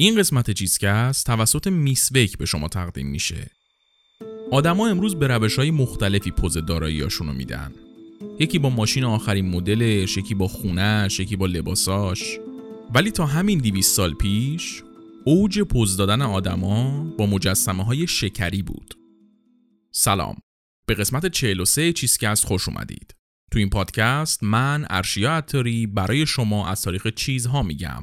این قسمت چیزکست توسط میسویک به شما تقدیم میشه. آدما امروز به روش های مختلفی پوز داراییاشونو میدن. یکی با ماشین آخرین مدلش، یکی با خونهش، یکی با لباساش. ولی تا همین 200 سال پیش اوج پوز دادن آدما با مجسمه های شکری بود. سلام. به قسمت 43 چیزکست خوش اومدید. تو این پادکست من ارشیا عطاری برای شما از تاریخ چیزها میگم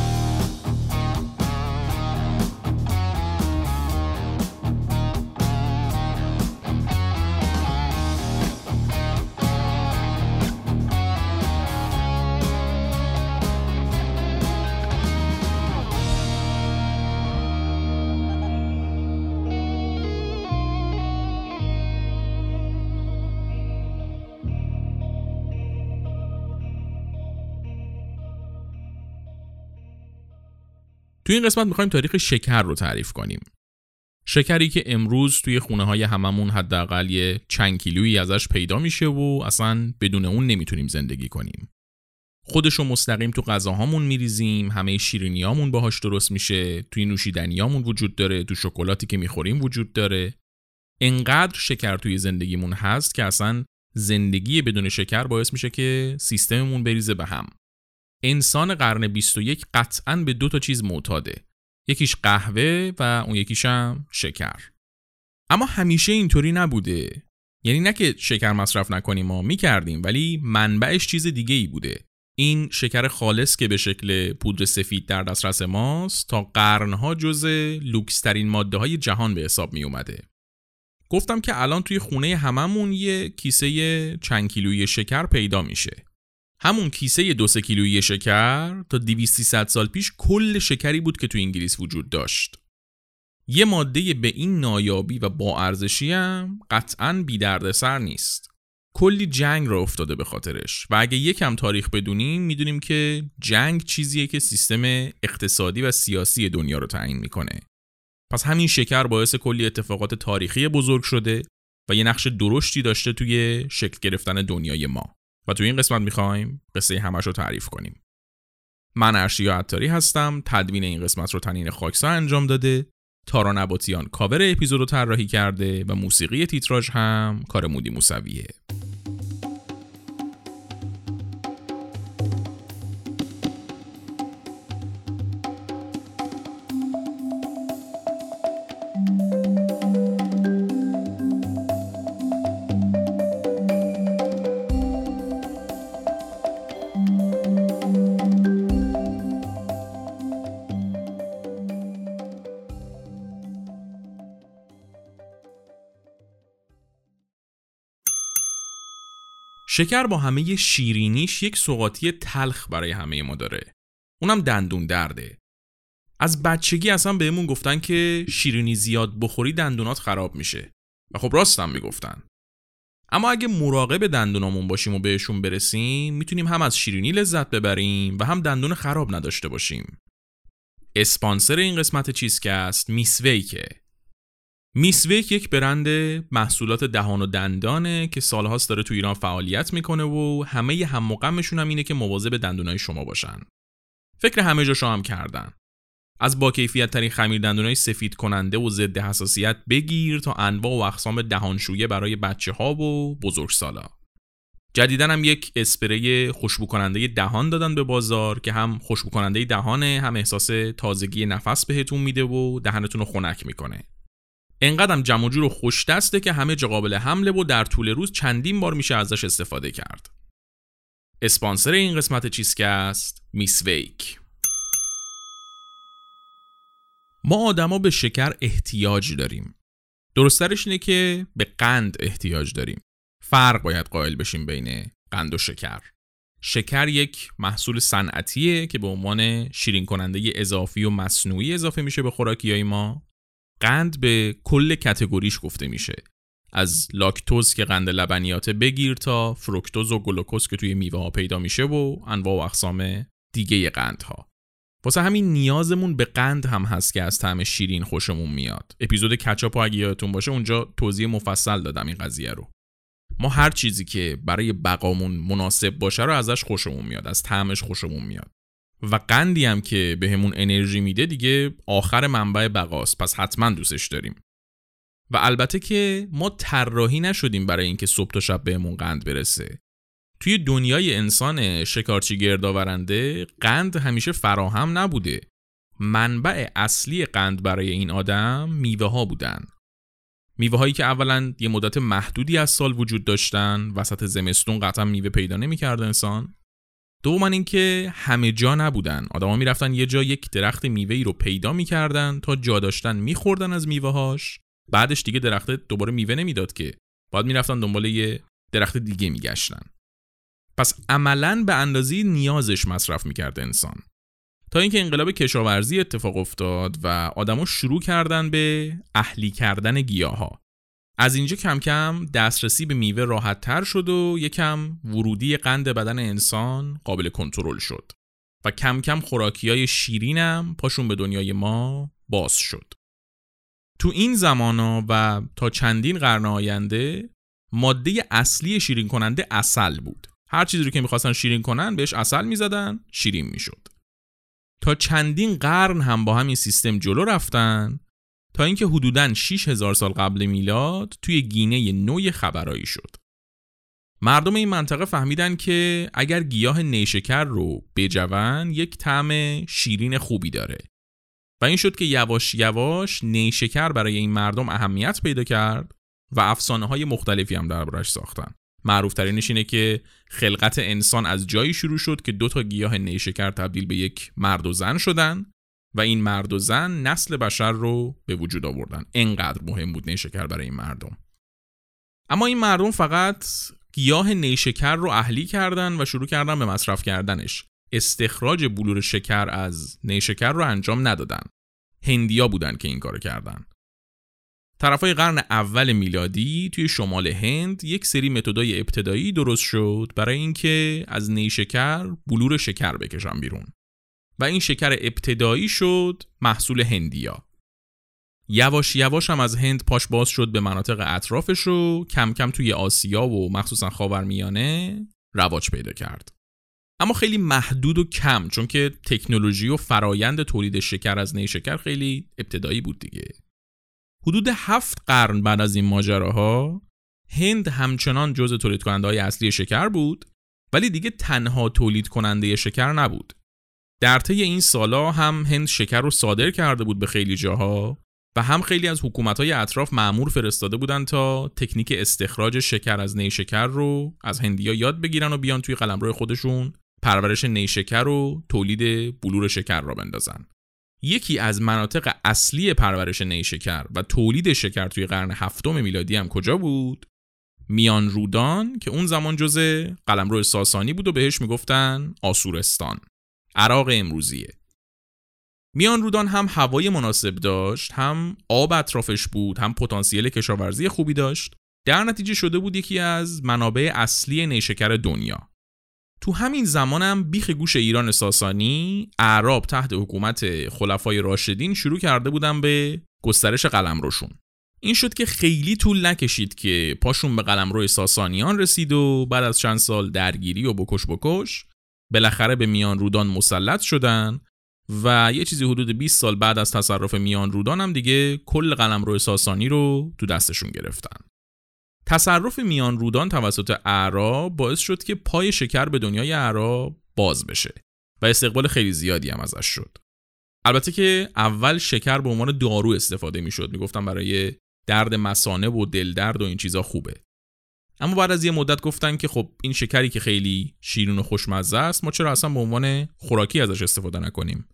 توی این قسمت می‌خوایم تاریخ شکر رو تعریف کنیم. شکری که امروز توی خونه های هممون حداقل یه چند کیلویی ازش پیدا میشه و اصلا بدون اون نمی‌تونیم زندگی کنیم. خودشو مستقیم تو غذاهامون میریزیم، همه شیرینیامون باهاش درست میشه، توی نوشیدنیامون وجود داره، تو شکلاتی که می‌خوریم وجود داره. انقدر شکر توی زندگیمون هست که اصلا زندگی بدون شکر باعث میشه که سیستممون بریزه به هم. انسان قرن 21 قطعا به دو تا چیز معتاده یکیش قهوه و اون یکیش هم شکر اما همیشه اینطوری نبوده یعنی نه که شکر مصرف نکنیم ما می‌کردیم ولی منبعش چیز دیگه ای بوده این شکر خالص که به شکل پودر سفید در دسترس ماست تا قرنها جز لوکسترین ماده های جهان به حساب می اومده. گفتم که الان توی خونه هممون یه کیسه چند کیلویی شکر پیدا میشه. همون کیسه دو سه کیلویی شکر تا 200 سال پیش کل شکری بود که تو انگلیس وجود داشت. یه ماده به این نایابی و با ارزشی هم قطعا بی سر نیست. کلی جنگ را افتاده به خاطرش و اگه یکم تاریخ بدونیم می‌دونیم که جنگ چیزیه که سیستم اقتصادی و سیاسی دنیا رو تعیین می‌کنه. پس همین شکر باعث کلی اتفاقات تاریخی بزرگ شده و یه نقش درشتی داشته توی شکل گرفتن دنیای ما. و تو این قسمت می‌خوایم قصه همش رو تعریف کنیم. من ارشیا عطاری هستم تدوین این قسمت رو تنین خاکسار انجام داده تارا نباتیان کاور اپیزود رو طراحی کرده و موسیقی تیتراژ هم کار مودی موسویه شکر با همه شیرینیش یک سوقاتی تلخ برای همه ما داره. اونم دندون درده. از بچگی اصلا بهمون گفتن که شیرینی زیاد بخوری دندونات خراب میشه. و خب راستم می‌گفتن. اما اگه مراقب دندونامون باشیم و بهشون برسیم می‌تونیم هم از شیرینی لذت ببریم و هم دندون خراب نداشته باشیم. اسپانسر این قسمت چیزکست میسویکه میسویک یک برند محصولات دهان و دندانه که سالهاست داره تو ایران فعالیت می‌کنه و همه هم هم اینه که مواظب دندونای شما باشن. فکر همه جاشو هم کردن. از با کیفیت ترین خمیر دندونای سفید کننده و ضد حساسیت بگیر تا انواع و اقسام دهانشویه برای بچه ها و بزرگسالا. جدیدن هم یک اسپری خوشبو کننده دهان دادن به بازار که هم خوشبو کننده دهانه هم احساس تازگی نفس بهتون میده و دهنتون رو خنک می‌کنه. انقدرم جمع جور و خوش دسته که همه جا قابل حمله و در طول روز چندین بار میشه ازش استفاده کرد. اسپانسر این قسمت چیزکست میسویک ما آدما به شکر احتیاج داریم. درسترش اینه که به قند احتیاج داریم. فرق باید قائل بشیم بین قند و شکر. شکر یک محصول صنعتیه که به عنوان شیرین کننده اضافی و مصنوعی اضافه میشه به خوراکی ما قند به کل کتگوریش گفته میشه. از لاکتوز که قند لبنیات بگیر تا فروکتوز و گلوکوز که توی میوه ها پیدا میشه و انواع و اقسام دیگه قندها. واسه همین نیازمون به قند هم هست که از طعم شیرین خوشمون میاد. اپیزود کچاپ اگه یادتون باشه اونجا توضیح مفصل دادم این قضیه رو. ما هر چیزی که برای بقامون مناسب باشه رو ازش خوشمون میاد از طعمش خوشمون میاد. و قندی هم که بهمون انرژی میده دیگه آخر منبع بقاست. پس حتما دوستش داریم. و البته که ما طراحی نشدیم برای اینکه صبح تا شب بهمون قند برسه. توی دنیای انسان شکارچی گردآورنده قند همیشه فراهم نبوده. منبع اصلی قند برای این آدم میوه ها بودن. میوه هایی که اولا یه مدت محدودی از سال وجود داشتن وسط زمستون قطعا میوه پیدا نمی‌کرد انسان. دوما اینکه همه جا نبودن. آدما می‌رفتن یه جا یک درخت میوه رو پیدا می‌کردن تا جا داشتن میخوردن از میوه هاش بعدش دیگه درخت دوباره میوه نمی‌داد که. باید می‌رفتن دنبال یه درخت دیگه میگشتن. پس عملا به اندازی نیازش مصرف می‌کرد انسان. تا اینکه انقلاب کشاورزی اتفاق افتاد و آدما شروع کردن به اهلی کردن گیاها. از اینجا کم کم دسترسی به میوه راحت تر شد و یکم ورودی قند بدن انسان قابل کنترل شد و کم کم خوراکی های شیرینم پاشون به دنیای ما باز شد. تو این زمانا و تا چندین قرن آینده ماده اصلی شیرین کننده اصل بود. هر چیزی رو که می‌خواستن شیرین کنن بهش اصل می‌زدن شیرین می‌شد. تا چندین قرن هم با همین سیستم جلو رفتن تا اینکه حدوداً 6000 سال قبل میلاد توی گینه نوی خبرایی شد. مردم این منطقه فهمیدن که اگر گیاه نیشکر رو بجون یک طعم شیرین خوبی داره و این شد که یواش یواش نیشکر برای این مردم اهمیت پیدا کرد و افسانه های مختلفی هم دربارش ساختن. معروف ترینش اینه که خلقت انسان از جایی شروع شد که دو تا گیاه نیشکر تبدیل به یک مرد و زن شدن و این مرد و زن نسل بشر رو به وجود آوردن. انقدر مهم بود نیشکر برای این مردم. اما این مردم فقط گیاه نیشکر رو اهلی کردن و شروع کردن به مصرف کردنش. استخراج بلور شکر از نیشکر رو انجام ندادن. هندیا بودن که این کارو کردن. طرفای قرن اول میلادی توی شمال هند یک سری متدای ابتدایی درست شد برای اینکه از نیشکر بلور شکر بکشن بیرون. و این شکر ابتدایی شد محصول هندیا. یواش یواش هم از هند پاش باز شد به مناطق اطرافش و کم کم توی آسیا و مخصوصا خاورمیانه رواج پیدا کرد. اما خیلی محدود و کم چون که تکنولوژی و فرایند تولید شکر از نیشکر خیلی ابتدایی بود دیگه. حدود هفت قرن بعد از این ماجراها هند همچنان جز تولید کننده های اصلی شکر بود ولی دیگه تنها تولید کننده شکر نبود. در طی این سالا هم هند شکر رو صادر کرده بود به خیلی جاها و هم خیلی از حکومت‌های اطراف معمور فرستاده بودن تا تکنیک استخراج شکر از نیشکر رو از هندیا یاد بگیرن و بیان توی قلمرو خودشون پرورش نیشکر و تولید بلور شکر را بندازن. یکی از مناطق اصلی پرورش نیشکر و تولید شکر توی قرن هفتم میلادی هم کجا بود؟ میان رودان که اون زمان جز قلمرو ساسانی بود و بهش می‌گفتن آسورستان. عراق امروزیه. میان رودان هم هوای مناسب داشت هم آب اطرافش بود هم پتانسیل کشاورزی خوبی داشت. در نتیجه شده بود یکی از منابع اصلی نیشکر دنیا. تو همین زمانم بیخ گوش ایران ساسانی اعراب تحت حکومت خلفای راشدین شروع کرده بودن به گسترش قلمروشون. این شد که خیلی طول نکشید که پاشون به قلمرو ساسانیان رسید و بعد از چند سال درگیری و بکش بکش بالاخره به میان رودان مسلط شدن و یه چیزی حدود 20 سال بعد از تصرف میان رودان هم دیگه کل قلمرو ساسانی رو تو دستشون گرفتن. تصرف میان رودان توسط اعراب باعث شد که پای شکر به دنیای اعراب باز بشه و استقبال خیلی زیادی هم ازش شد. البته که اول شکر به عنوان دارو استفاده می‌شد می‌گفتم برای درد مسانه و دل درد و این چیزا خوبه اما بعد از یه مدت گفتن که خب این شکری که خیلی شیرین و خوشمزه است ما چرا اصلا به عنوان خوراکی ازش استفاده نکنیم؟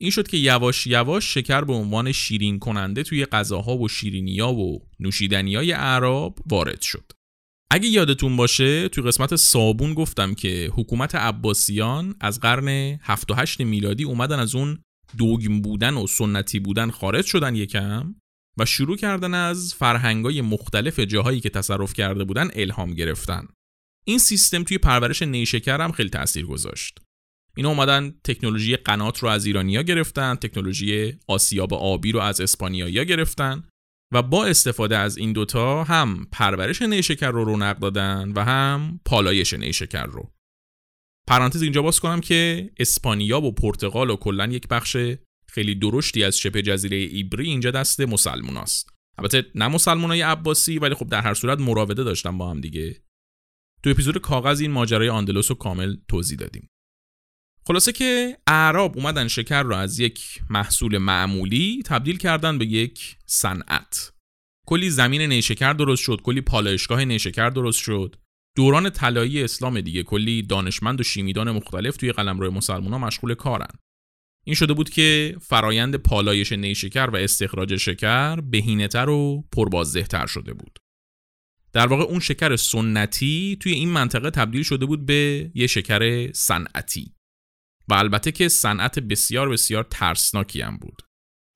این شد که یواش یواش شکر به عنوان شیرین کننده توی غذاها و شیرینیا و نوشیدنیای اعراب وارد شد. اگه یادتون باشه توی قسمت صابون گفتم که حکومت عباسیان از قرن 7 و 8 میلادی اومدن از اون دوگم بودن و سنتی بودن خارج شدن یکم. و شروع کردن از فرهنگای مختلف جاهایی که تصرف کرده بودن الهام گرفتن. این سیستم توی پرورش نیشکر هم خیلی تاثیر گذاشت. اینا اومدن تکنولوژی قنات رو از ایرانیا گرفتن، تکنولوژی آسیاب آبی رو از اسپانیایی گرفتن و با استفاده از این دوتا هم پرورش نیشکر رو رونق دادن و هم پالایش نیشکر رو پرانتز اینجا باز کنم که اسپانیا و پرتغال و کلا یک بخش خیلی درشتی از شبه جزیره ایبری اینجا دست مسلموناست البته نه مسلمانای عباسی ولی خب در هر صورت مراوده داشتن با هم دیگه. تو اپیزود کاغذ این ماجرای آندلوس رو کامل توضیح دادیم. خلاصه که اعراب اومدن شکر رو از یک محصول معمولی تبدیل کردن به یک صنعت. کلی زمین نیشکر درست شد کلی پالایشگاه نیشکر درست شد. دوران طلایی اسلام دیگه کلی دانشمند و شیمیدان مختلف توی قلمرو مسلمان ها مشغول کارن. این شده بود که فرایند پالایش نیشکر و استخراج شکر بهینه‌تر و پربازدهتر شده بود. در واقع اون شکر سنتی توی این منطقه تبدیل شده بود به یه شکر صنعتی. و البته که صنعت بسیار بسیار ترسناکی هم بود.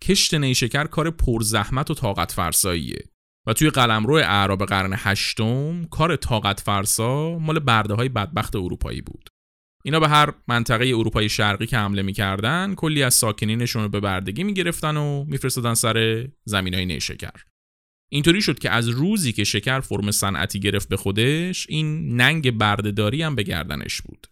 کشت نیشکر کار پرزحمت و طاقت فرساییه و توی قلمرو اعراب قرن هشتم کار طاقت فرسا مال برده های بدبخت اروپایی بود. اینا به هر منطقه اروپای شرقی که حمله می‌کردن کلی از ساکنینشون رو به بردگی می‌گرفتن و میفرستادن سر زمین های نیشکر. اینطوری شد که از روزی که شکر فرم صنعتی گرفت به خودش این ننگ بردهداری هم به گردنش بود.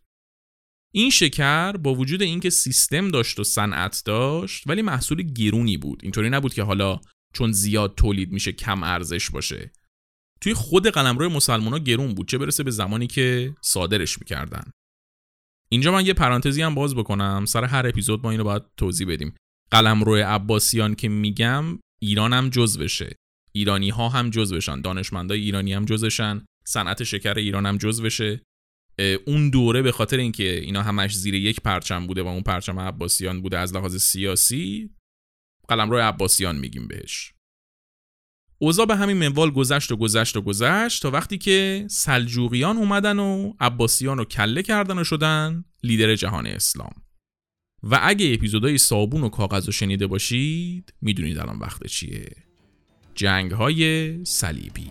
این شکر با وجود اینکه سیستم داشت و صنعت داشت ولی محصول گرونی بود. اینطوری نبود که حالا چون زیاد تولید میشه کم ارزش باشه. توی خود قلمرو مسلمونا گرون بود چه برسه به زمانی که صادرش می‌کردن. اینجا من یه پرانتزی هم باز بکنم. سر هر اپیزود ما اینو باید توضیح بدیم. قلمرو عباسیان که میگم ایران هم جز بشه ایرانی ها هم جز بشن دانشمندای ایرانی هم جزشن صنعت شکر ایران هم جز بشه اون دوره به خاطر اینکه اینا همش زیر یک پرچم بوده و اون پرچم عباسیان بوده از لحاظ سیاسی قلمرو عباسیان میگیم بهش. اوضاع به همین منوال گذشت و گذشت و گذشت تا وقتی که سلجوقیان اومدن و عباسیان رو کله کردن و شدن لیدر جهان اسلام. و اگه اپیزودهای صابون و کاغذ رو شنیده باشید می‌دونید الان وقت چیه. جنگ های صلیبی.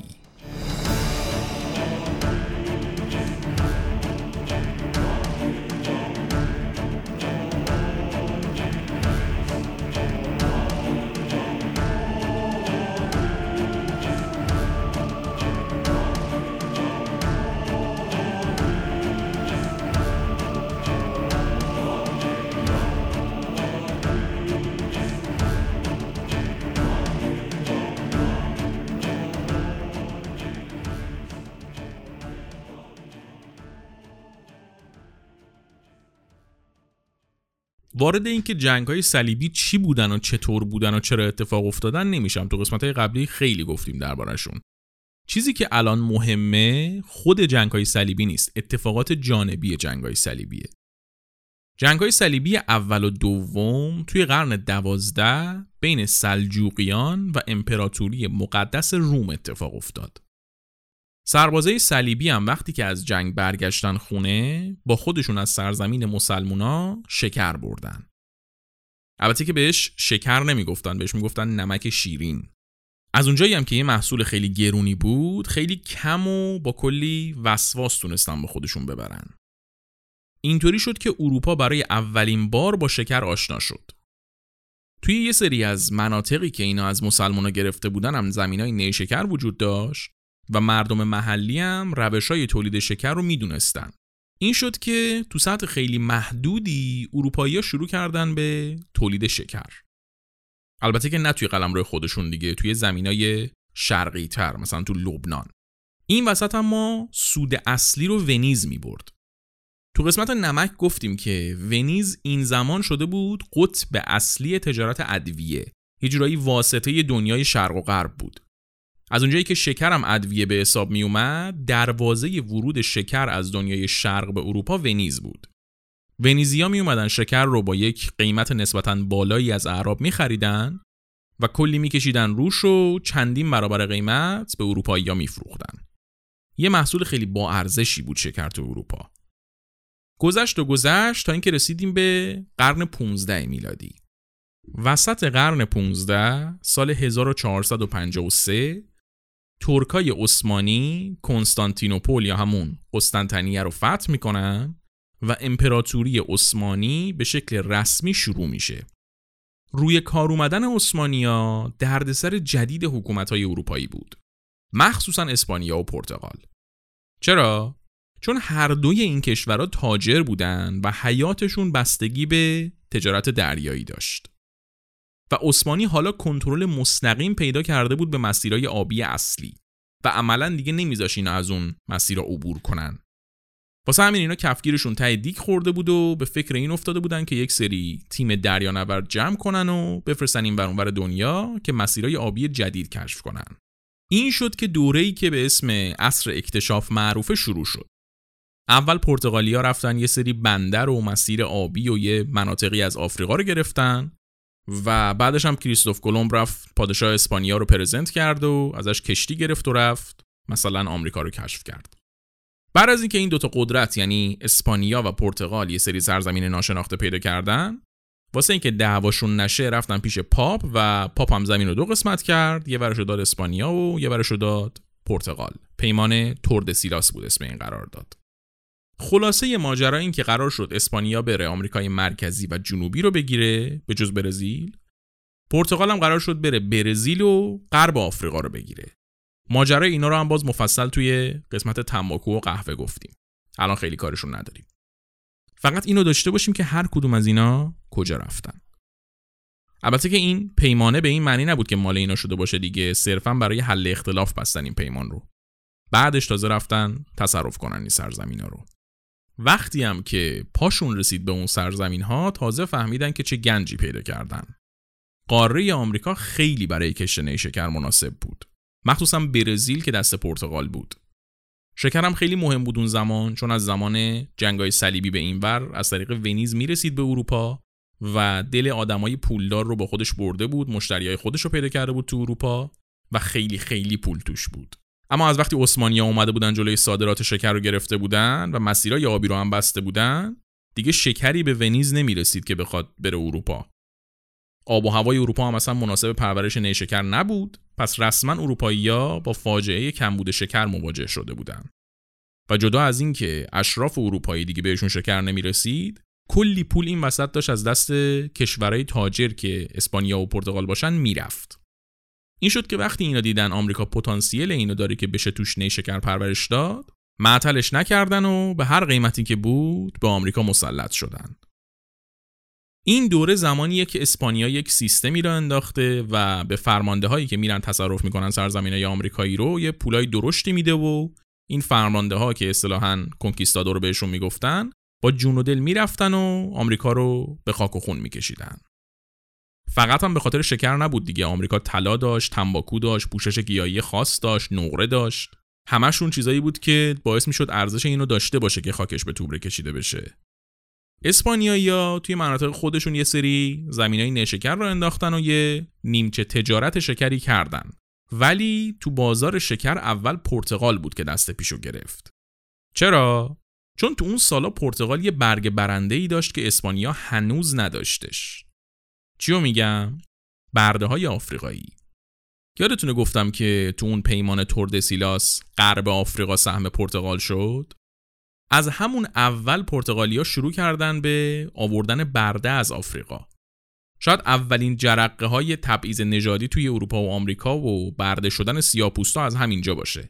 وارد اینکه جنگ های صلیبی چی بودن و چطور بودن و چرا اتفاق افتادن نمیشم. تو قسمت های قبلی خیلی گفتیم دربارشون چیزی که الان مهمه خود جنگ های صلیبی نیست. اتفاقات جانبی جنگ های صلیبیه. جنگ های صلیبی اول و دوم توی قرن دوازده بین سلجوقیان و امپراتوری مقدس روم اتفاق افتاد. سربازای صلیبی هم وقتی که از جنگ برگشتن خونه با خودشون از سرزمین مسلمونا شکر بردن. البته که بهش شکر نمی‌گفتن بهش می‌گفتن نمک شیرین. از اونجایی هم که یه محصول خیلی گرونی بود خیلی کم و با کلی وسواس تونستن با خودشون ببرن. اینطوری شد که اروپا برای اولین بار با شکر آشنا شد. توی یه سری از مناطقی که اینا از مسلمونا گرفته بودن هم زمین های نیشکر وجود داشت و مردم محلی هم روش های تولید شکر رو می‌دونستن. این شد که تو سطح خیلی محدودی اروپایی شروع کردن به تولید شکر. البته که نه توی قلمرو خودشون دیگه توی زمینای شرقی تر مثلا تو لبنان. این وسط ما سود اصلی رو ونیز می برد. تو قسمت نمک گفتیم که ونیز این زمان شده بود قطب اصلی تجارت ادویه. یه جورایی واسطه دنیای شرق و غرب بود. از اونجایی که شکرم ادویه به حساب می اومد دروازه ورود شکر از دنیای شرق به اروپا ونیز بود ونیزیا می اومدن شکر رو با یک قیمت نسبتا بالایی از اعراب می خریدن و کلی می کشیدن روش و چندین برابر قیمت به اروپایی ها می فروختن. یه محصول خیلی با ارزشی بود شکر تو اروپا. گذشت و گذشت تا اینکه رسیدیم به قرن 15 میلادی. وسط قرن 15 سال 1453 ترکای عثمانی کنستانتینوپول یا همون قسطنطنیه رو فتح می‌کنن و امپراتوری عثمانی به شکل رسمی شروع میشه روی کار اومدن اسپانیا دردسر جدید حکومت‌های اروپایی بود. مخصوصا اسپانیا و پرتغال. چرا؟ چون هر دوی این کشورها تاجر بودن و حیاتشون بستگی به تجارت دریایی داشت. و عثمانی حالا کنترل مستقیم پیدا کرده بود به مسیرهای آبی اصلی و عملا دیگه نمیذاش اینا از اون مسیر عبور کنن. واسه همین اینا کفگیرشون ته دیک خورده بود و به فکر این افتاده بودن که یک سری تیم دریانورد جمع کنن و بفرستن این برانور دنیا که مسیرهای آبی جدید کشف کنن. این شد که دوره‌ای که به اسم عصر اکتشاف معروفه شروع شد. اول پرتغالیا رفتن یه سری بندر و مسیر آبی و یه مناطقی از آفریقا رو گرفتن و بعدش هم کریستوف کلمب رفت پادشاه اسپانیا رو پرزنت کرد و ازش کشتی گرفت و رفت مثلا آمریکا رو کشف کرد. بعد از اینکه این دوتا قدرت یعنی اسپانیا و پرتغال یه سری سرزمین ناشناخته پیدا کردن واسه اینکه دعواشون نشه رفتن پیش پاپ و پاپ هم زمین رو دو قسمت کرد یه ورشو داد اسپانیا و یه ورشو داد پرتغال پیمان تورد سیلاس بود اسم این قرار داد خلاصه ماجرا این که قرار شد اسپانیا بره آمریکای مرکزی و جنوبی رو بگیره به جز برزیل پرتغال هم قرار شد بره برزیل و غرب آفریقا رو بگیره. ماجرای اینا رو هم باز مفصل توی قسمت تنباکو و قهوه گفتیم. الان خیلی کارشون نداریم. فقط اینو داشته باشیم که هر کدوم از اینا کجا رفتن. البته که این پیمانه به این معنی نبود که مال اینا شده باشه دیگه. صرفا برای حل اختلاف بستن این پیمان رو. بعدش تازه رفتن تصرف کنن این سرزمین ها رو. وقتی هم که پاشون رسید به اون سرزمین ها تازه فهمیدن که چه گنجی پیدا کردن. قاره آمریکا خیلی برای کشت نیشکر مناسب بود. مخصوصا برزیل که دست پرتغال بود. شکرم خیلی مهم بود اون زمان چون از زمان جنگای صلیبی به اینور از طریق ونیز می‌رسید به اروپا و دل آدمای پولدار رو با خودش برده بود مشتریای خودش رو پیدا کرده بود تو اروپا و خیلی خیلی پول توش بود. اما از وقتی عثمانیا اومده بودن جلوی صادرات شکر رو گرفته بودن و مسیرهای آبی رو هم بسته بودن دیگه شکری به ونیز نمی‌رسید که بخواد بره اروپا. آب و هوای اروپا هم اصلا مناسب پرورش نیشکر نبود پس رسما اروپایی‌ها با فاجعه کمبود شکر مواجه شده بودند و جدا از اینکه اشراف اروپایی دیگه بهشون شکر نمی‌رسید کلی پول این وسط داشت از دست کشورهای تاجر که اسپانیا و پرتغال باشن می‌رفت. این شد که وقتی اینا دیدن آمریکا پتانسیل اینو داره که بشه توش نیشکر پرورش داد معطلش نکردن و به هر قیمتی که بود به آمریکا مسلط شدن. این دوره زمانیه که اسپانیا یک سیستمی را انداخته و به فرمانده هایی که میرن تصرف می‌کنن سرزمین های آمریکایی رو یه پولای درشتی میده و این فرمانده ها که اصطلاحا کنکیستادور بهشون می‌گفتن با جون و دل می‌رفتن و آمریکا رو به خاک و خون میکشیدن. فقط هم به خاطر شکر نبود دیگه. آمریکا طلا داشت تنباکو داشت پوشش گیاهی خاص داشت نقره داشت. همشون چیزایی بود که باعث می‌شد ارزش اینو داشته باشه که خاکش به توبره کشیده بشه. اسپانیایی توی مناطق خودشون یه سری های نشکر رو انداختن و یه نیمچه تجارت شکری کردن. ولی تو بازار شکر اول پرتغال بود که دست پیشو گرفت. چرا؟ چون تو اون سالا پرتغال یه برگ برنده ای داشت که اسپانیا هنوز نداشتش. چیو میگم؟ برده های آفریقایی. یادتونه گفتم که تو اون پیمان توردسیلاس غرب آفریقا سهم پرتغال شد؟ از همون اول پرتغالیا شروع کردن به آوردن برده از آفریقا. شاید اولین جرقه های تبعیض نژادی توی اروپا و آمریکا و برده شدن سیاپوستا از همینجا باشه.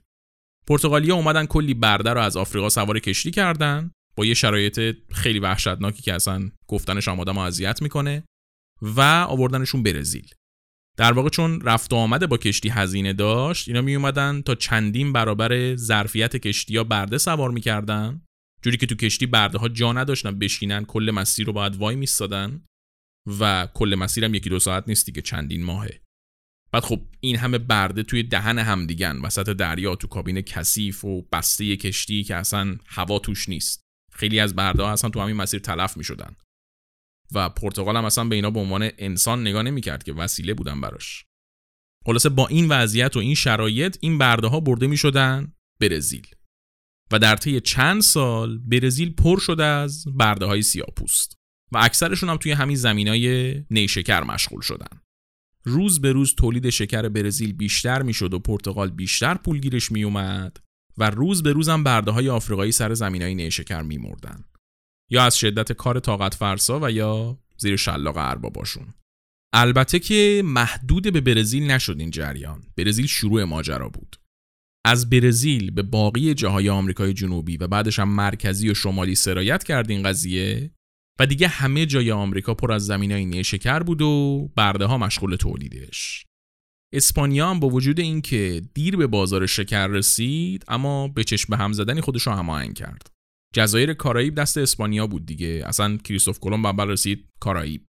پرتغالیا اومدن کلی برده رو از آفریقا سوار کشتی کردن با یه شرایط خیلی وحشتناکی که اصلا گفتنش آدم اذیت می‌کنه. و آوردنشون برزیل. در واقع چون رفت و آمده با کشتی هزینه داشت اینا می اومدن تا چندین برابر ظرفیت کشتی ها برده سوار می‌کردن. جوری که تو کشتی برده ها جا نداشتن بشینن کل مسیر رو باید وای میستادن و کل مسیرم یکی دو ساعت نیست دیگه چندین ماهه. بعد خب این همه برده توی دهن هم دیگن وسط دریا تو کابین کثیف و بسته کشتی که اصلا هوا توش نیست. خیلی از برده ها اصلا تو همین مسیر تلف می شدن و پرتغال هم اصلا به اینا به عنوان انسان نگاه نمی‌کرد که وسیله بودن براش. خلاصه با این وضعیت و این شرایط این برده ها برده می شدن برزیل. و در طی چند سال برزیل پر شده از برده های سیاپوست و اکثرشون هم توی همین زمین های نیشکر مشغول شدن. روز به روز تولید شکر برزیل بیشتر می‌شد و پرتغال بیشتر پولگیرش می اومد و روز به روز هم برده های آفریقایی سر زمین های نیشکر می مردن. یا از شدت کار طاقت فرسا و یا زیر شلاق ارباباشون البته که محدود به برزیل نشد این جریان. برزیل شروع ماجرا بود. از برزیل به باقی جاهای آمریکای جنوبی و بعدش هم مرکزی و شمالی سرایت کرد این قضیه و دیگه همه جای آمریکا پر از زمینای نیشکر بود و برده ها مشغول تولیدش. اسپانیا هم با وجود اینکه دیر به بازار شکر رسید اما به چشم هم زدنی خودش رو هماهنگ کرد. جزایر کارائیب دست اسپانیا بود دیگه. اصلا کریستوف کلمب اول رسید کارائیب.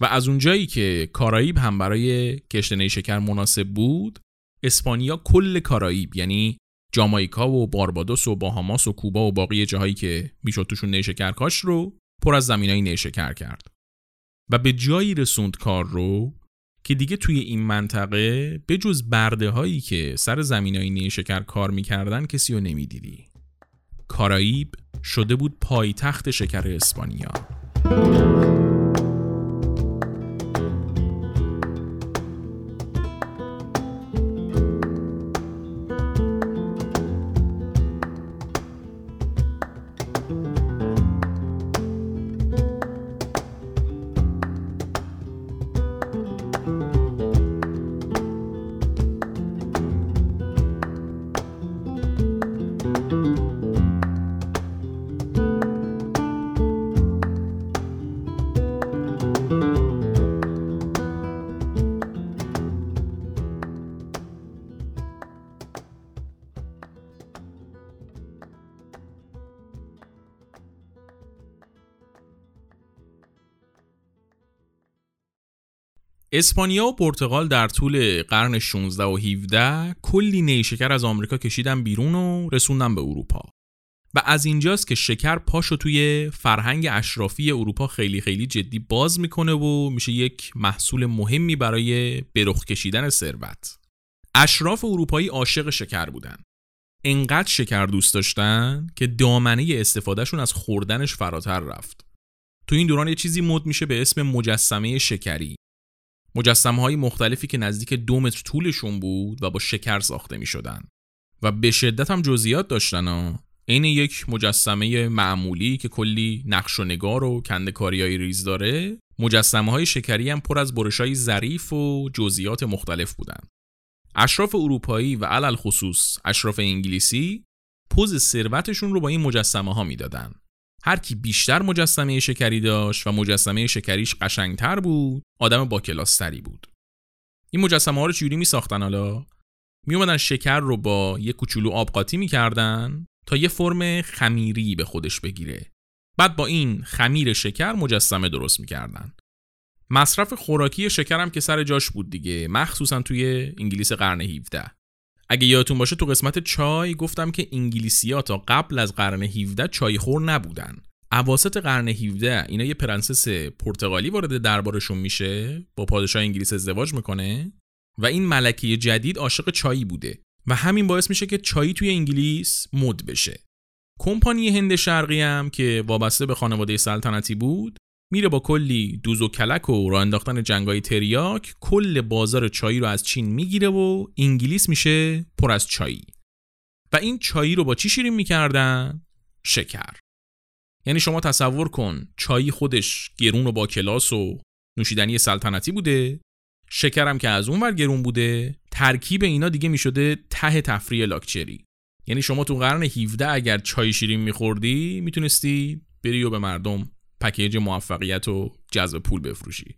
و از اونجایی که کارائیب هم برای کشت نیشکر مناسب بود اسپانیا کل کارائیب یعنی جامایکا و باربادوس و باهاماس و کوبا و باقی جاهایی که می‌شد توشون نیشکر کاش رو پر از زمینای نیشکر کرد. و به جایی رسوند کار رو که دیگه توی این منطقه به جز برده هایی که سر زمین های نیشکر کار می‌کردن کسی رو نمی‌دیدی. کارائیب شده بود پایتخت شکر اسپانیا. اسپانیا و پرتغال در طول قرن 16 و 17 کلی نیشکر از آمریکا کشیدن بیرون و رسوندن به اروپا. و از اینجاست که شکر پاشو توی فرهنگ اشرافی اروپا خیلی خیلی جدی باز می‌کنه و میشه یک محصول مهمی برای برخ کشیدن ثروت. اشراف اروپایی عاشق شکر بودن. انقدر شکر دوست داشتن که دامنه استفادهشون از خوردنش فراتر رفت. تو این دوران یه چیزی مد میشه به اسم مجسمه شکری. مجسمه های مختلفی که نزدیک دو متر طولشون بود و با شکر ساخته می شدن. و به شدت هم جزئیات داشتن ها. عین یک مجسمه معمولی که کلی نقش و نگار و کندکاری های ریز داره مجسمه های شکری هم پر از برش های ظریف و جزئیات مختلف بودن. اشراف اروپایی و علل خصوص اشراف انگلیسی پوز ثروتشون رو با این مجسمه ها می‌دادن. هر کی بیشتر مجسمه شکری داشت و مجسمه شکریش قشنگتر بود آدم با کلاستری بود. این مجسمه ها رو چجوری می ساختن حالا؟ می اومدن شکر رو با یه کوچولو آب قاطی می‌کردن تا یه فرم خمیری به خودش بگیره. بعد با این خمیر شکر مجسمه درست می‌کردن. مصرف خوراکی شکر هم که سر جاش بود دیگه مخصوصا توی انگلیس قرن 17 اگه یادتون باشه تو قسمت چای گفتم که انگلیسی ها تا قبل از قرن 17 چای خور نبودن. اواسط قرن 17 اینا یه پرنسس پرتغالی وارد دربارشون میشه با پادشاه انگلیس ازدواج می‌کنه و این ملکه جدید عاشق چایی بوده و همین باعث میشه که چایی توی انگلیس مد بشه. کمپانی هند شرقی هم که وابسته به خانواده سلطنتی بود میره با کلی دوز و کلک و راه انداختن جنگای تریاک کل بازار چایی رو از چین می‌گیره و انگلیس میشه پر از چایی. و این چایی رو با چی شیرین می‌کردن؟ شکر. یعنی شما تصور کن چایی خودش گرون و با کلاس و نوشیدنی سلطنتی بوده شکرم که از اون ور گرون بوده ترکیب اینا دیگه می‌شده ته تفریح لاکچری. یعنی شما تو قرن 17 اگر چای شیرین میخوردی می‌تونستی بری و به مردم پکیج موفقیت و جذب پول بفروشی.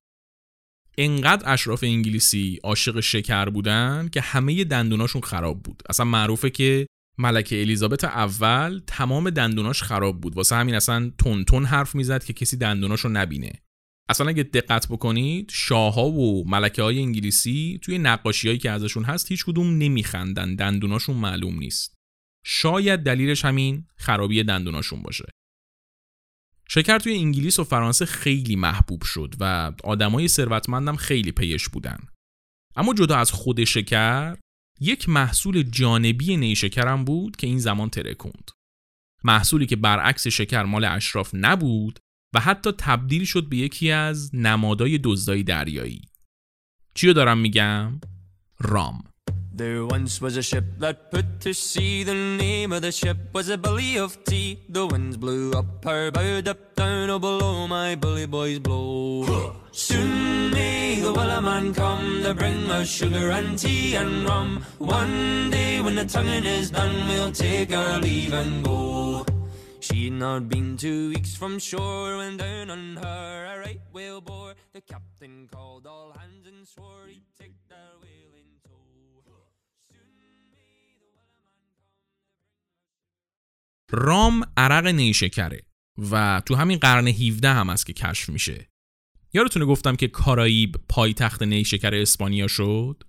انقدر اشراف انگلیسی عاشق شکر بودن که همه دندوناشون خراب بود. اصلا معروفه که ملکه الیزابت اول تمام دندوناش خراب بود. واسه همین اصلا تون تون حرف می‌زد که کسی دندوناشو نبینه. اصلا اگه دقت بکنید شاهها و ملکه های انگلیسی توی نقاشی هایی که ازشون هست هیچ کدوم نمیخندن. دندوناشون معلوم نیست. شاید دلیلش همین خرابی دندوناشون باشه. شکر توی انگلیس و فرانسه خیلی محبوب شد و آدمای ثروتمندم خیلی پیش بودن. اما جدا از خود شکر، یک محصول جانبی نیشکرم بود که این زمان ترکوند. محصولی که برعکس شکر مال اشراف نبود و حتی تبدیل شد به یکی از نمادای دزدای دریایی. چی رو دارم میگم؟ رام There once was a ship that put to sea. The name of the ship was a Billy of Tea. The winds blew up her bow, up down, oh below my bully boys blow. Soon may the man come to bring us sugar and tea and rum. One day when the tonguing is done, we'll take our leave and go. She'd not been two weeks from shore when down on her a right whale bore. The captain called all hands and swore he'd take رام عرق نیشکره و تو همین قرن 17 هم است که کشف میشه. یادتونه گفتم که کارائیب پایتخت نیشکر اسپانیا شد؟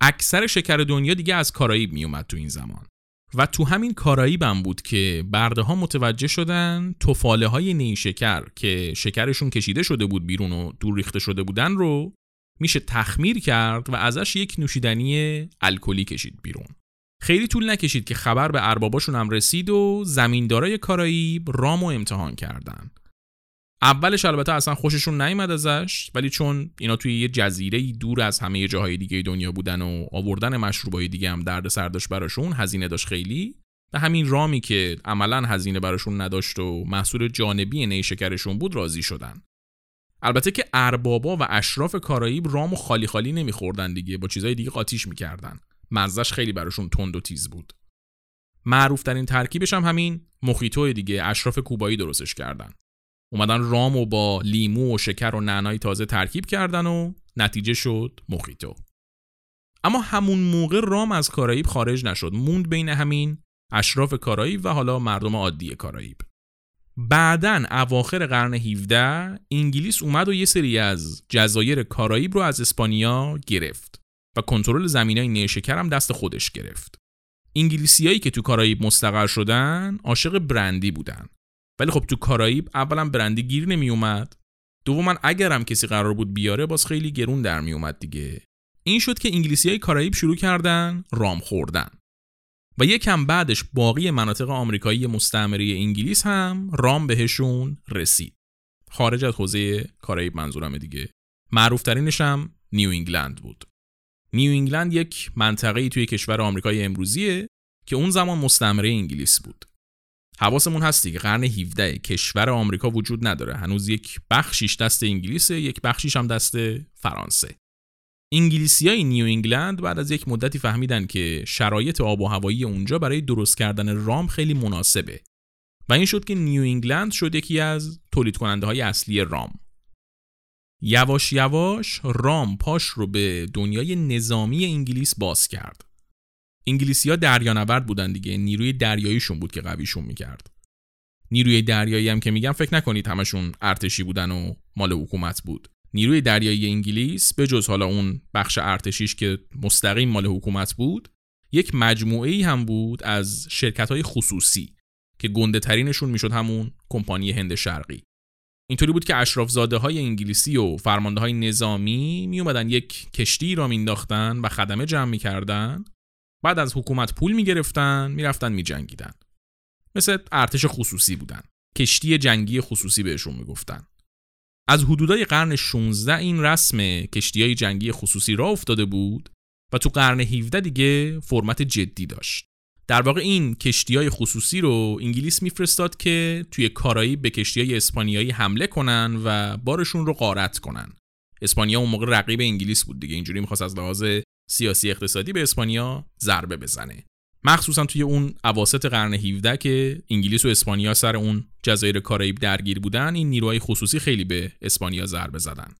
اکثر شکر دنیا دیگه از کارائیب میومد تو این زمان. و تو همین کارائیب هم بود که برده ها متوجه شدن توفاله های نیشکر که شکرشون کشیده شده بود بیرون و دور ریخته شده بودن رو میشه تخمیر کرد و ازش یک نوشیدنی الکلی کشید بیرون. خیلی طول نکشید که خبر به ارباباشون هم رسید و زمیندارای کارائیب رامو امتحان کردن. اولش البته اصلا خوششون نیومد ازش ولی چون اینا توی یه جزیره دور از همه جاهای دیگه دنیا بودن و آوردن مشروبای دیگه هم درد سرداش براشون هزینه داشت خیلی. به همین رامی که عملا هزینه براشون نداشت و محصول جانبی نیشکرشون بود راضی شدن. البته که اربابا و اشراف کارائیب رام و خالی خالی نمیخوردن دیگه با چیزای دیگه قاتیش می‌کردن. مزش خیلی براشون تند و تیز بود. معروف ترین ترکیبش هم همین مخیتو دیگه اشراف کوبایی درستش کردن. اومدن رام و با لیمو و شکر و نعنای تازه ترکیب کردن و نتیجه شد مخیتو. اما همون موقع رام از کارائیب خارج نشد. موند بین همین اشراف کارائیب و حالا مردم عادی کارائیب. بعدا اواخر قرن 17 انگلیس اومد و یه سری از جزایر کارائیب رو از اسپانیا گرفت. و کنترل زمینای نیشکر هم دست خودش گرفت. انگلیسیایی که تو کارائیب مستقر شدن عاشق برندی بودن. ولی خب تو کارائیب اولا برندی گیر نمی اومد دوما اگرم کسی قرار بود بیاره باز خیلی گرون در می اومد دیگه. این شد که انگلیسی های کارائیب شروع کردن رام خوردن. و یکم بعدش باقی مناطق آمریکایی مستعمره انگلیس هم رام بهشون رسید. خارج از حوزه کارائیب منظورم دیگه. معروف ترینش هم نیو انگلند بود. نیو انگلند یک منطقه توی کشور آمریکای امروزیه که اون زمان مستعمره انگلیس بود. حواسمون هستی که قرن 17 کشور آمریکا وجود نداره. هنوز یک بخشیش دست انگلیسه یک بخشیش هم دست فرانسه. انگلیسی های نیو انگلند بعد از یک مدتی فهمیدن که شرایط آب و هوایی اونجا برای درست کردن رام خیلی مناسبه. و این شد که نیو انگلند شد یکی از تولید کننده های اصلی رام. یواش یواش رام پاش رو به دنیای نظامی انگلیس باز کرد. انگلیسی ها دریانورد بودن دیگه نیروی دریاییشون بود که قویشون می‌کرد. نیروی دریایی هم که میگم فکر نکنید همشون ارتشی بودن و مال حکومت بود. نیروی دریایی انگلیس به جز حالا اون بخش ارتشیش که مستقیم مال حکومت بود یک مجموعه ای هم بود از شرکت های خصوصی که گنده ترینشون می‌شد همون کمپانی هند شرقی. اینطوری بود که اشرافزاده های انگلیسی و فرمانده های نظامی می اومدن یک کشتی را مینداختن و خدمه جمع می‌کردن. بعد از حکومت پول می‌گرفتن می‌رفتن میجنگیدن. مثل ارتش خصوصی بودن. کشتی جنگی خصوصی بهشون می‌گفتن. از حدودای قرن 16 این رسم کشتی های جنگی خصوصی را افتاده بود و تو قرن 17 دیگه فرمت جدی داشت. در واقع این کشتی های خصوصی رو انگلیس میفرستاد که توی کارایی به کشتی های اسپانیایی حمله کنن و بارشون رو غارت کنن. اسپانیا اون موقع رقیب انگلیس بود دیگه. اینجوری می‌خواست از لحاظ سیاسی اقتصادی به اسپانیا ضربه بزنه. مخصوصا توی اون اواسط قرن 17 که انگلیس و اسپانیا سر اون جزایر کارائیب درگیر بودن این نیروهای خصوصی خیلی به اسپانیا ضربه زدن.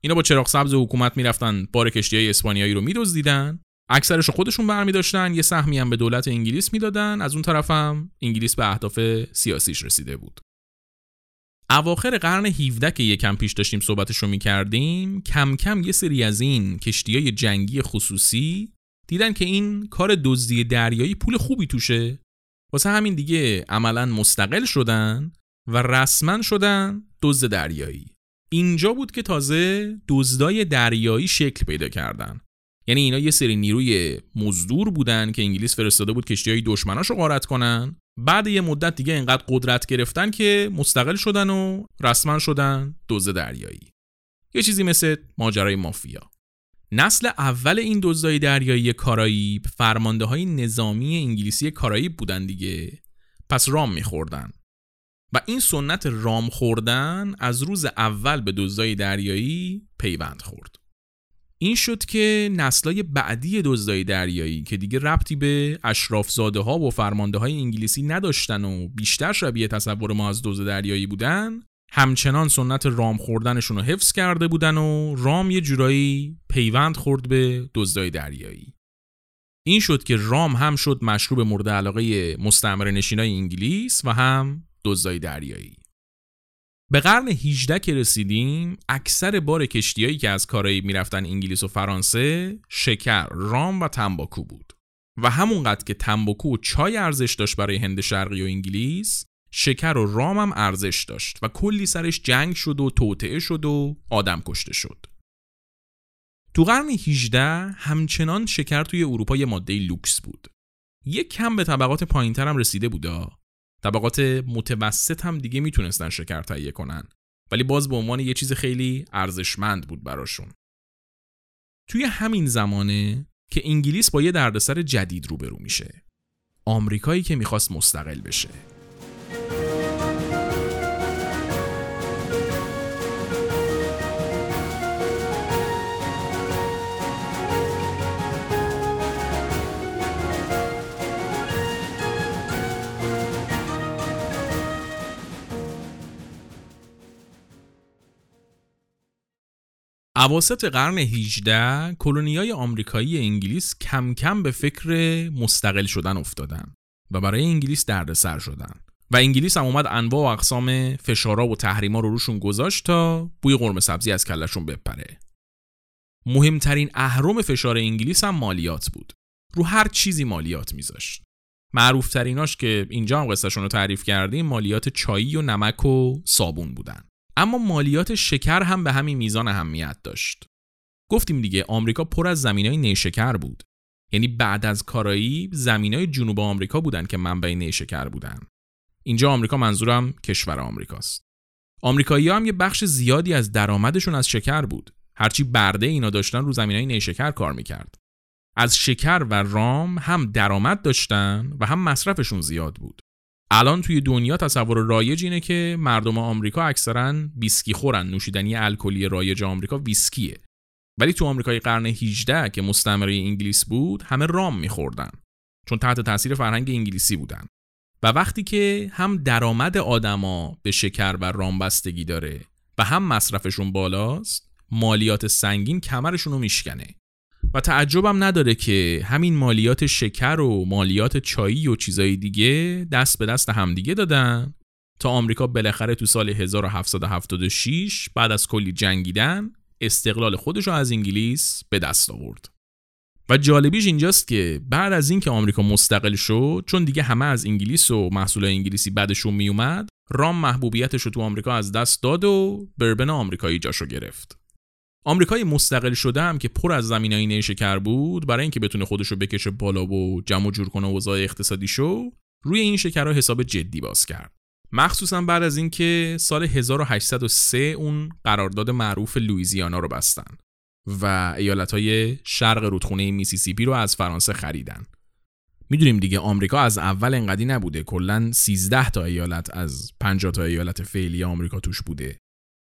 اینا با چراغ سبز حکومت می‌رفتن بار کشتی های اسپانیایی رو میدزدیدن. اکثرش خودشون برمی داشتن یه سهمی هم به دولت انگلیس می‌دادن از اون طرفم انگلیس به اهداف سیاسیش رسیده بود. اواخر قرن 17 که یکم پیش داشتیم صحبتش رو می‌کردیم کم کم یه سری از این کشتی های جنگی خصوصی دیدن که این کار دزدی دریایی پول خوبی توشه. واسه همین دیگه عملا مستقل شدن و رسما شدن دزد دریایی. اینجا بود که تازه دزدای دریایی شکل پیدا کردن. یعنی اینا یه سری نیروی مزدور بودن که انگلیس فرستاده بود کشتی های دشمناش رو غارت کنن. بعد یه مدت دیگه اینقدر قدرت گرفتن که مستقل شدن و رسما شدن دوزه دریایی. یه چیزی مثل ماجرای مافیا. نسل اول این دزدای دریایی کارائیب فرمانده های نظامی انگلیسی کارائیب بودن دیگه. پس رام میخوردن. و این سنت رام خوردن از روز اول به دزدای دریایی پیوند خورد. این شد که نسلای بعدی دزدای دریایی که دیگه ربطی به اشرافزاده ها و فرمانده های انگلیسی نداشتن و بیشتر شبیه تصور ما از دزد دریایی بودن همچنان سنت رام خوردنشون رو حفظ کرده بودن و رام یه جورایی پیوند خورد به دزدای دریایی. این شد که رام هم شد مشروب مورد علاقه مستعمره نشینای انگلیس و هم دزدای دریایی. به قرن 18 که رسیدیم اکثر بار کشتیایی که از کارایی می‌رفتن انگلیس و فرانسه شکر، رام و تنباکو بود. و همونقدر که تنباکو و چای ارزش داشت برای هند شرقی و انگلیس شکر و رام هم ارزش داشت و کلی سرش جنگ شد و توطعه شد و آدم کشته شد. تو قرن 18 همچنان شکر توی اروپا یه ماده لوکس بود. یک کم به طبقات پایینتر هم رسیده بودا طبقات متوسط هم دیگه می‌تونستن شکر تهیه کنن. ولی باز به عنوان یه چیز خیلی ارزشمند بود براشون. توی همین زمانه که انگلیس با یه دردسر جدید روبرو میشه. آمریکایی که می‌خواست مستقل بشه. اواسط قرن 18 کلونیای آمریکایی انگلیس کم کم به فکر مستقل شدن افتادن و برای انگلیس دردسر شدن و انگلیس هم اومد انواع و اقسام فشارا و تحریما رو روشون گذاشت تا بوی قرمه سبزی از کلشون بپره. مهمترین اهرم فشار انگلیس هم مالیات بود. رو هر چیزی مالیات میذاشت. معروف تریناش که اینجا هم قصهشون رو تعریف کردیم مالیات چایی و نمک و صابون بودن. اما مالیات شکر هم به همین میزان اهمیت داشت. گفتیم دیگه آمریکا پر از زمینای نیشکر بود. یعنی بعد از کارایی زمینای جنوب آمریکا بودن که منبع نیشکر بودن. اینجا آمریکا منظورم کشور آمریکاست. آمریکایی هم یه بخش زیادی از درآمدشون از شکر بود. هرچی برده اینا داشتن رو زمینای نیشکر کار می‌کرد. از شکر و رام هم درآمد داشتن و هم مصرفشون زیاد بود. الان توی دنیا تصور رایج اینه که مردم آمریکا اکثرا ویسکی خورن. نوشیدنی الکلی رایج آمریکا ویسکیه. ولی تو آمریکای قرن 18 که مستعمره انگلیس بود همه رام میخوردن. چون تحت تاثیر فرهنگ انگلیسی بودن. و وقتی که هم درآمد آدما به شکر و رام بستگی داره و هم مصرفشون بالاست مالیات سنگین کمرشون رو میشکنه. و تعجبم نداره که همین مالیات شکر و مالیات چایی و چیزای دیگه دست به دست همدیگه دادن تا آمریکا بالاخره تو سال 1776 بعد از کلی جنگیدن استقلال خودش رو از انگلیس به دست آورد. و جالبیش اینجاست که بعد از اینکه آمریکا مستقل شد چون دیگه همه از انگلیس و محصول انگلیسی بعدشون میومد رام محبوبیتش رو تو آمریکا از دست داد و بربن آمریکایی جاشو گرفت. آمریکای مستقل شده هم که پر از زمینای نیشکر بود برای اینکه بتونه خودش رو بکشه بالا و جمع جور کنه اوضاع اقتصادی شو روی این شکرها حساب جدی باز کرد. مخصوصا بعد از اینکه سال 1803 اون قرارداد معروف لویزیانا رو بستن و ایالتهای شرق رودخونه میسیسیپی رو از فرانسه خریدن. می‌دونیم دیگه آمریکا از اول انقدی نبوده کلا 13 تا ایالت از 50 تا ایالت فعلی آمریکا توش بوده.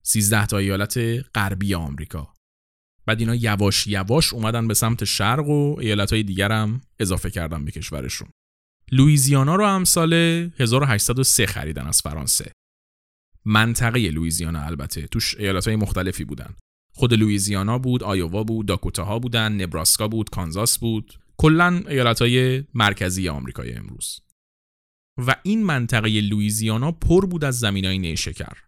13 تا ایالت غربی آمریکا. بعد اینا یواش یواش اومدن به سمت شرق و ایالت های دیگر هم اضافه کردن به کشورشون. لویزیانا رو هم سال 1803 خریدن از فرانسه. منطقه لویزیانا البته توش ایالت های مختلفی بودن. خود لویزیانا بود، آیووا بود، داکوتاها بودن، نبراسکا بود، کانزاس بود. کلا ایالت های مرکزی آمریکای امروز. و این منطقه لویزیانا پر بود از زمین های نیشکر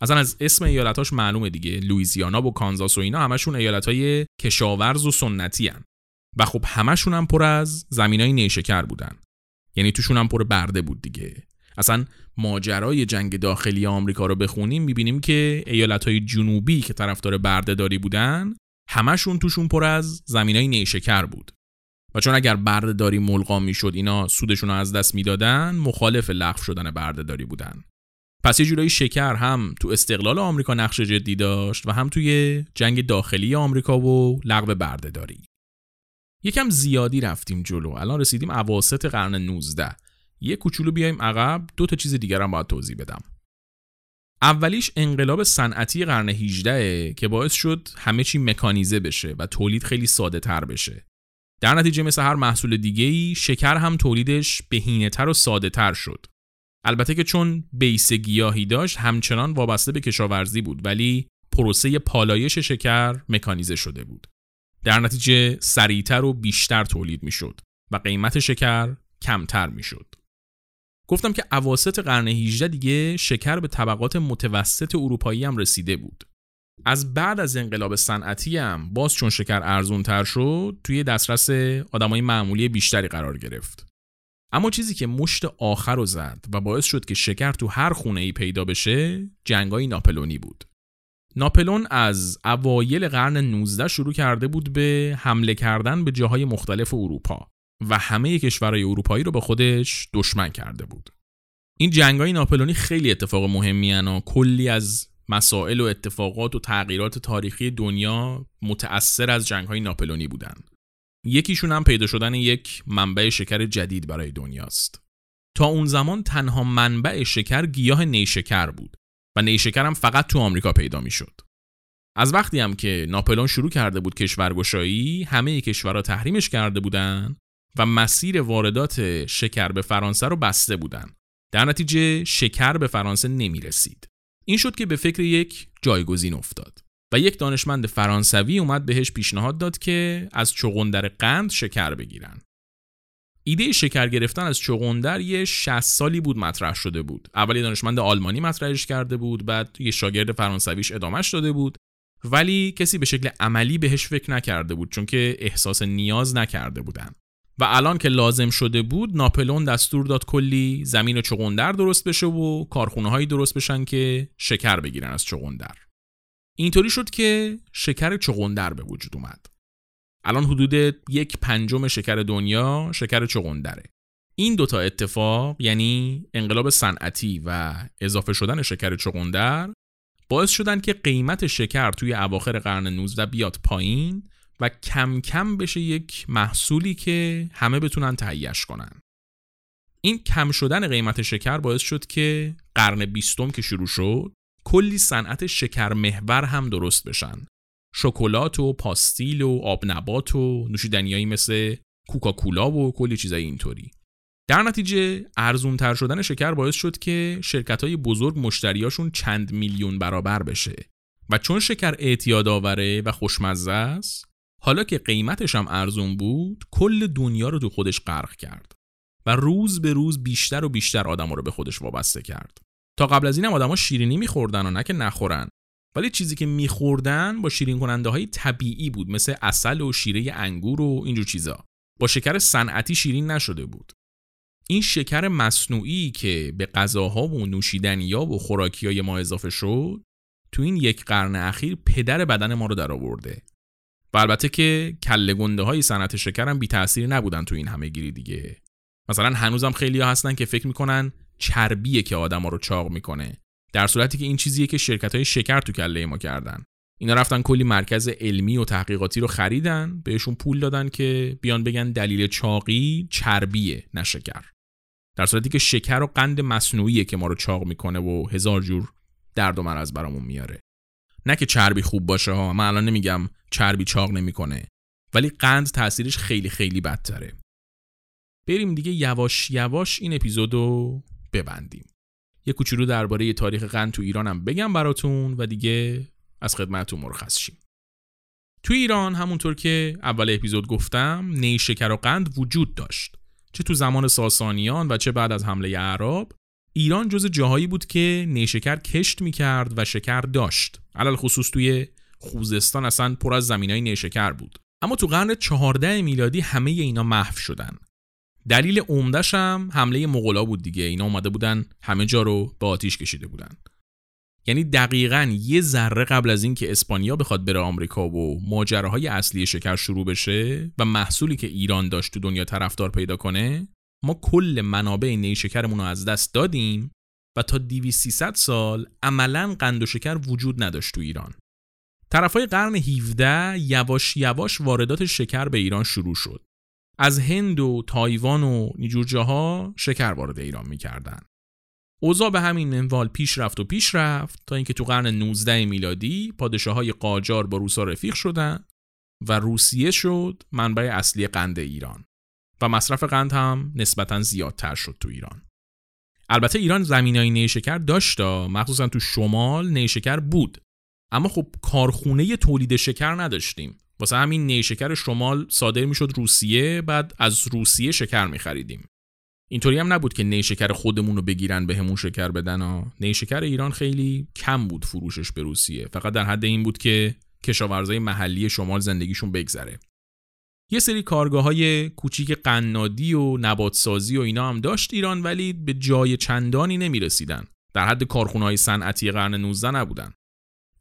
اصلا از اسم ایالتاش معلومه دیگه. لویزیانا و کانزاس و اینا همشون ایالتهای کشاورز و سنتی هن. و خب همشون هم پر از زمینای نیشکر بودن. یعنی توشون هم پر برده بود دیگه. اصلا ماجرای جنگ داخلی آمریکا رو بخونیم می‌بینیم که ایالتهای جنوبی که طرفدار برده داری بودن همشون توشون پر از زمینای نیشکر بود. و چون اگر برده داری ملغا می‌شد اینا سودشون رو از دست می‌دادن مخالف لغو شدن برده داری بودن. پس یه جورایی شکر هم تو استقلال آمریکا نقش جدی داشت و هم توی جنگ داخلی آمریکا و لغو بردهداری. یکم زیادی رفتیم جلو. الان رسیدیم اواسط قرن 19 یه کوچولو بیایم عقب دو تا چیز دیگر هم باید توضیح بدم. اولیش انقلاب صنعتی قرن 18 که باعث شد همه چی مکانیزه بشه و تولید خیلی ساده تر بشه. در نتیجه مثل هر محصول دیگه شکر هم تولیدش بهینه تر و ساده تر شد. البته که چون بیس گیاهی داشت همچنان وابسته به کشاورزی بود ولی پروسه پالایش شکر مکانیزه شده بود. در نتیجه سریعتر و بیشتر تولید می‌شد و قیمت شکر کمتر می‌شد. گفتم که اواسط قرن 18 دیگه شکر به طبقات متوسط اروپایی هم رسیده بود. از بعد از انقلاب صنعتی هم باز چون شکر ارزون تر شد توی دسترس آدمای معمولی بیشتری قرار گرفت. اما چیزی که مشت آخر رو زد و باعث شد که شکر تو هر خونه ای پیدا بشه جنگای ناپلونی بود ناپلون از اوایل قرن 19 شروع کرده بود به حمله کردن به جاهای مختلف اروپا و همه کشورهای اروپایی رو به خودش دشمن کرده بود. این جنگای ناپلونی خیلی اتفاق مهمی و کلی از مسائل و اتفاقات و تغییرات تاریخی دنیا متأثر از جنگهای ناپلونی بودن. یکیشون هم پیدا شدن یک منبع شکر جدید برای دنیاست. تا اون زمان تنها منبع شکر گیاه نیشکر بود و نیشکر هم فقط تو آمریکا پیدا می‌شد. از وقتی هم که ناپلون شروع کرده بود کشورگشایی همه کشورها تحریمش کرده بودن و مسیر واردات شکر به فرانسه رو بسته بودن. در نتیجه شکر به فرانسه نمی رسید. این شد که به فکر یک جایگزین افتاد و یک دانشمند فرانسوی اومد بهش پیشنهاد داد که از چغندر قند شکر بگیرن. ایده شکر گرفتن از چغندر یه 60 سالی بود مطرح شده بود. اولی دانشمند آلمانی مطرحش کرده بود، بعد یه شاگرد فرانسویش ادامهش داده بود. ولی کسی به شکل عملی بهش فکر نکرده بود چون که احساس نیاز نکرده بودن. و الان که لازم شده بود ناپلون دستور داد کلی زمین چغندر درست بشه و کارخونه درست بشن که شکر بگیرن از چغندر اینطوری شد که شکر چغندر به وجود اومد. الان حدود یک پنجم شکر دنیا شکر چغندره. این دوتا اتفاق یعنی انقلاب صنعتی و اضافه شدن شکر چغندر باعث شدن که قیمت شکر توی اواخر قرن 19 بیاد پایین و کم کم بشه یک محصولی که همه بتونن تهیهش کنن. این کم شدن قیمت شکر باعث شد که قرن بیستم که شروع شد کلی صنعت شکر محور هم درست بشن. شکلات و پاستیل و آب نبات و نوشیدنیایی مثل کوکاکولا و کلی چیزای اینطوری. در نتیجه ارزون تر شدن شکر باعث شد که شرکت های بزرگ مشتریاشون چند میلیون برابر بشه. و چون شکر اعتیاد آوره و خوشمزه است حالا که قیمتش هم ارزون بود کل دنیا رو تو خودش غرق کرد و روز به روز بیشتر و بیشتر آدم رو به خودش وابسته کرد. تا قبل از این هم آدما شیرینی میخوردن و نه که نخورن. ولی چیزی که میخوردن با شیرین کننده های طبیعی بود مثل اصل و شیره انگور و اینجور چیزا. با شکر صنعتی شیرین نشده بود. این شکر مصنوعی که به غذاها و نوشیدنیا و خوراکیای ما اضافه شد تو این یک قرن اخیر پدر بدن ما رو درآورده و البته که کله گنده های صنعت شکر هم بی تاثیر نبودن تو این همه گیری دیگه. مثلا هنوزم خیلی ها هستن که فکر می‌کنن چربیه که آدما رو چاق می‌کنه. در صورتی که این چیزیه که شرکت های شکر تو کله ما کردن. اینا رفتن کلی مرکز علمی و تحقیقاتی رو خریدن بهشون پول دادن که بیان بگن دلیل چاقی چربیه نه شکر. در صورتی که شکر و قند مصنوعیه که ما رو چاق می‌کنه و هزار جور درد و مرض برامون میاره. نه که چربی خوب باشه ها من الان نمیگم چربی چاق نمی‌کنه ولی قند تاثیرش خیلی خیلی بدتره. بریم دیگه یواش یواش این اپیزودو ببندیم. یه کوچولو درباره تاریخ قند تو ایرانم بگم براتون و دیگه از خدمتتون مرخص شیم. تو ایران همونطور که اول اپیزود گفتم نیشکر و قند وجود داشت. چه تو زمان ساسانیان و چه بعد از حمله اعراب ایران جز جاهایی بود که نیشکر کشت می‌کرد و شکر داشت. علل خصوص توی خوزستان اصلا پر از زمین های نیشکر بود. اما تو قرن چهارده میلادی همه اینا محو شدن. دلیل عمدش هم حمله مغلا بود دیگه اینا اومده بودن همه جا رو به آتیش کشیده بودن یعنی دقیقا یه ذره قبل از اینکه اسپانیا بخواد بره آمریکا و ماجراهای اصلی شکر شروع بشه و محصولی که ایران داشت تو دنیا طرفدار پیدا کنه ما کل منابع نیشکرمون رو از دست دادیم و تا 2300 سال عملا قند و شکر وجود نداشت تو ایران. طرفای قرن 17 یواش یواش واردات شکر به ایران شروع شد. از هند و تایوان و نیجور جاها شکر وارد ایران می‌کردن. اوضاع به همین منوال پیش رفت و پیش رفت تا اینکه تو قرن 19 میلادی پادشاه های قاجار با روسا رفیق شدن و روسیه شد منبع اصلی قند ایران و مصرف قند هم نسبتا زیادتر شد تو ایران. البته ایران زمینای نیشکر داشت مخصوصا تو شمال نیشکر بود اما خب کارخونه تولید شکر نداشتیم واسه همین نیشکر شمال صادر می‌شد روسیه بعد از روسیه شکر میخریدیم اینطوری هم نبود که نیشکر خودمون رو بگیرن به همون شکر بدن ها نیشکر ایران خیلی کم بود فروشش به روسیه فقط در حد این بود که کشاورزای محلی شمال زندگیشون بگذره یه سری کارگاه های کوچیک قنادی و نباتسازی و اینا هم داشت ایران ولی به جای چندانی نمی رسیدن. در حد کارخونه های صنعتی قرن 19 نبودن.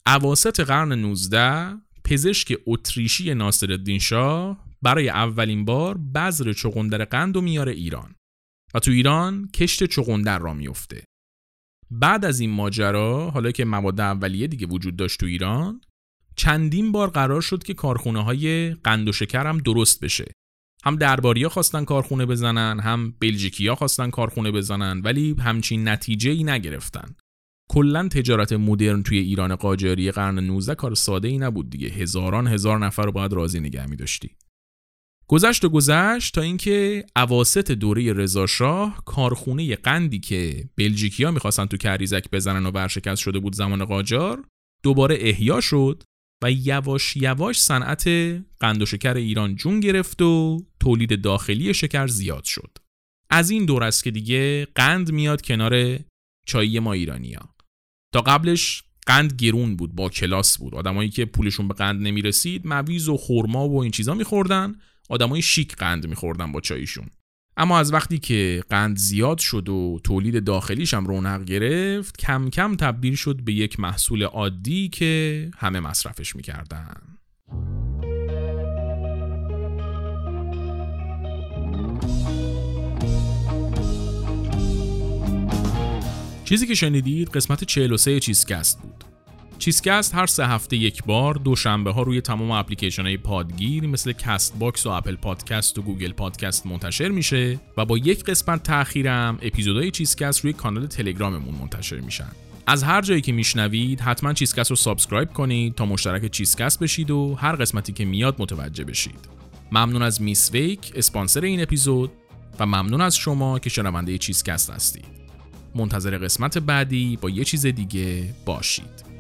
اواسط قرن 19 پزشک اتریشی ناصرالدین شاه برای اولین بار بذر چغندر قند و میاره ایران و تو ایران کشت چغندر را میفته. بعد از این ماجرا حالا که مواد اولیه دیگه وجود داشت تو ایران چندین بار قرار شد که کارخونه های قند و شکر هم درست بشه هم درباریا خواستن کارخونه بزنن هم بلژیکیا خواستن کارخونه بزنن ولی همچین نتیجه ای نگرفتن کلا تجارت مدرن توی ایران قاجاری قرن 19 کار ساده ای نبود دیگه هزاران هزار نفر رو باید راضی نگه می داشتی گذشت و گذشت تا اینکه اواسط دوره رضاشاه کارخونه قندی که بلژیکیا می‌خواستن تو کریزک بزنن و ورشکست شده بود زمان قاجار دوباره احیا شد و یواش یواش صنعت قند و شکر ایران جون گرفت و تولید داخلی شکر زیاد شد. از این دور است که دیگه قند میاد کنار چایی ما ایرانیا. تا قبلش قند گرون بود با کلاس بود. آدمایی که پولشون به قند نمی‌رسید مویز و خورما و این چیزا میخوردن. آدمای شیک قند میخوردن با چایشون. اما از وقتی که قند زیاد شد و تولید داخلیش هم رونق گرفت کم کم تبدیل شد به یک محصول عادی که همه مصرفش می‌کردن. چیزی که شنیدید قسمت 43 چیزکست بود. چیزکست هر سه هفته یک بار دوشنبه ها روی تمام اپلیکیشن های پادگیر مثل Castbox و Apple Podcast و Google Podcast منتشر میشه و با یک قسمت تاخیرم اپیزودهای چیزکست روی کانال تلگراممون منتشر میشن. از هر جایی که میشنوید حتما چیزکست رو subscribe کنید تا مشترک چیزکست بشید و هر قسمتی که میاد متوجه بشید. ممنون از میس ویک اسپانسر این اپیزود و ممنون از شما که شنونده چیزکست هستید. منتظر قسمت بعدی. با یه چیز دیگه باشید.